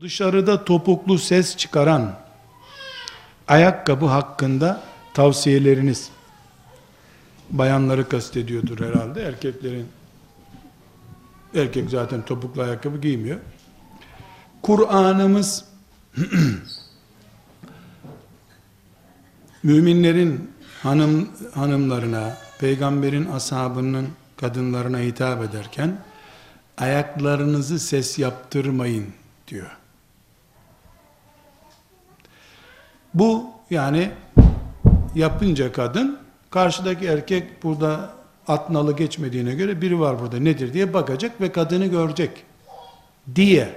Dışarıda topuklu ses çıkaran ayakkabı hakkında tavsiyeleriniz bayanları kastediyordur herhalde. Erkeklerin erkek zaten topuklu ayakkabı giymiyor. Kur'an'ımız müminlerin hanım hanımlarına, peygamberin ashabının kadınlarına hitap ederken ayaklarınızı ses yaptırmayın diyor. Bu yani yapınca kadın karşıdaki erkek burada atnalı geçmediğine göre biri var burada nedir diye bakacak ve kadını görecek diye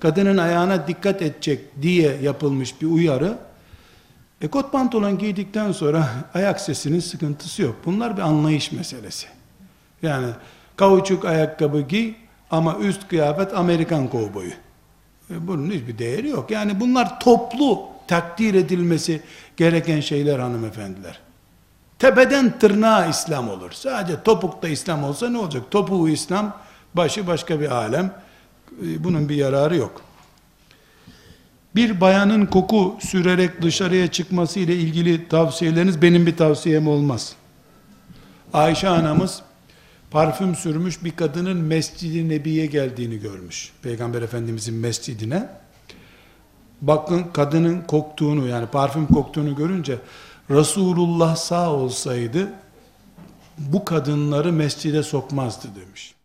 kadının ayağına dikkat edecek diye yapılmış bir uyarı e kot pantolon giydikten sonra ayak sesinin sıkıntısı yok. Bunlar bir anlayış meselesi. Yani kauçuk ayakkabı giy ama üst kıyafet Amerikan kovboyu. E, Bunun hiçbir değeri yok. Yani bunlar toplu takdir edilmesi gereken şeyler hanımefendiler. Tepeden tırnağa İslam olur. Sadece topukta İslam olsa ne olacak? Topuğu İslam, başı başka bir alem. E, Bunun bir yararı yok. Bir bayanın koku sürerek dışarıya çıkması ile ilgili tavsiyeleriniz benim bir tavsiyem olmaz. Ayşe anamız parfüm sürmüş bir kadının Mescid-i Nebi'ye geldiğini görmüş. Peygamber Efendimizin mescidine. Bakın kadının koktuğunu yani parfüm koktuğunu görünce Resulullah sağ olsaydı bu kadınları mescide sokmazdı demiş.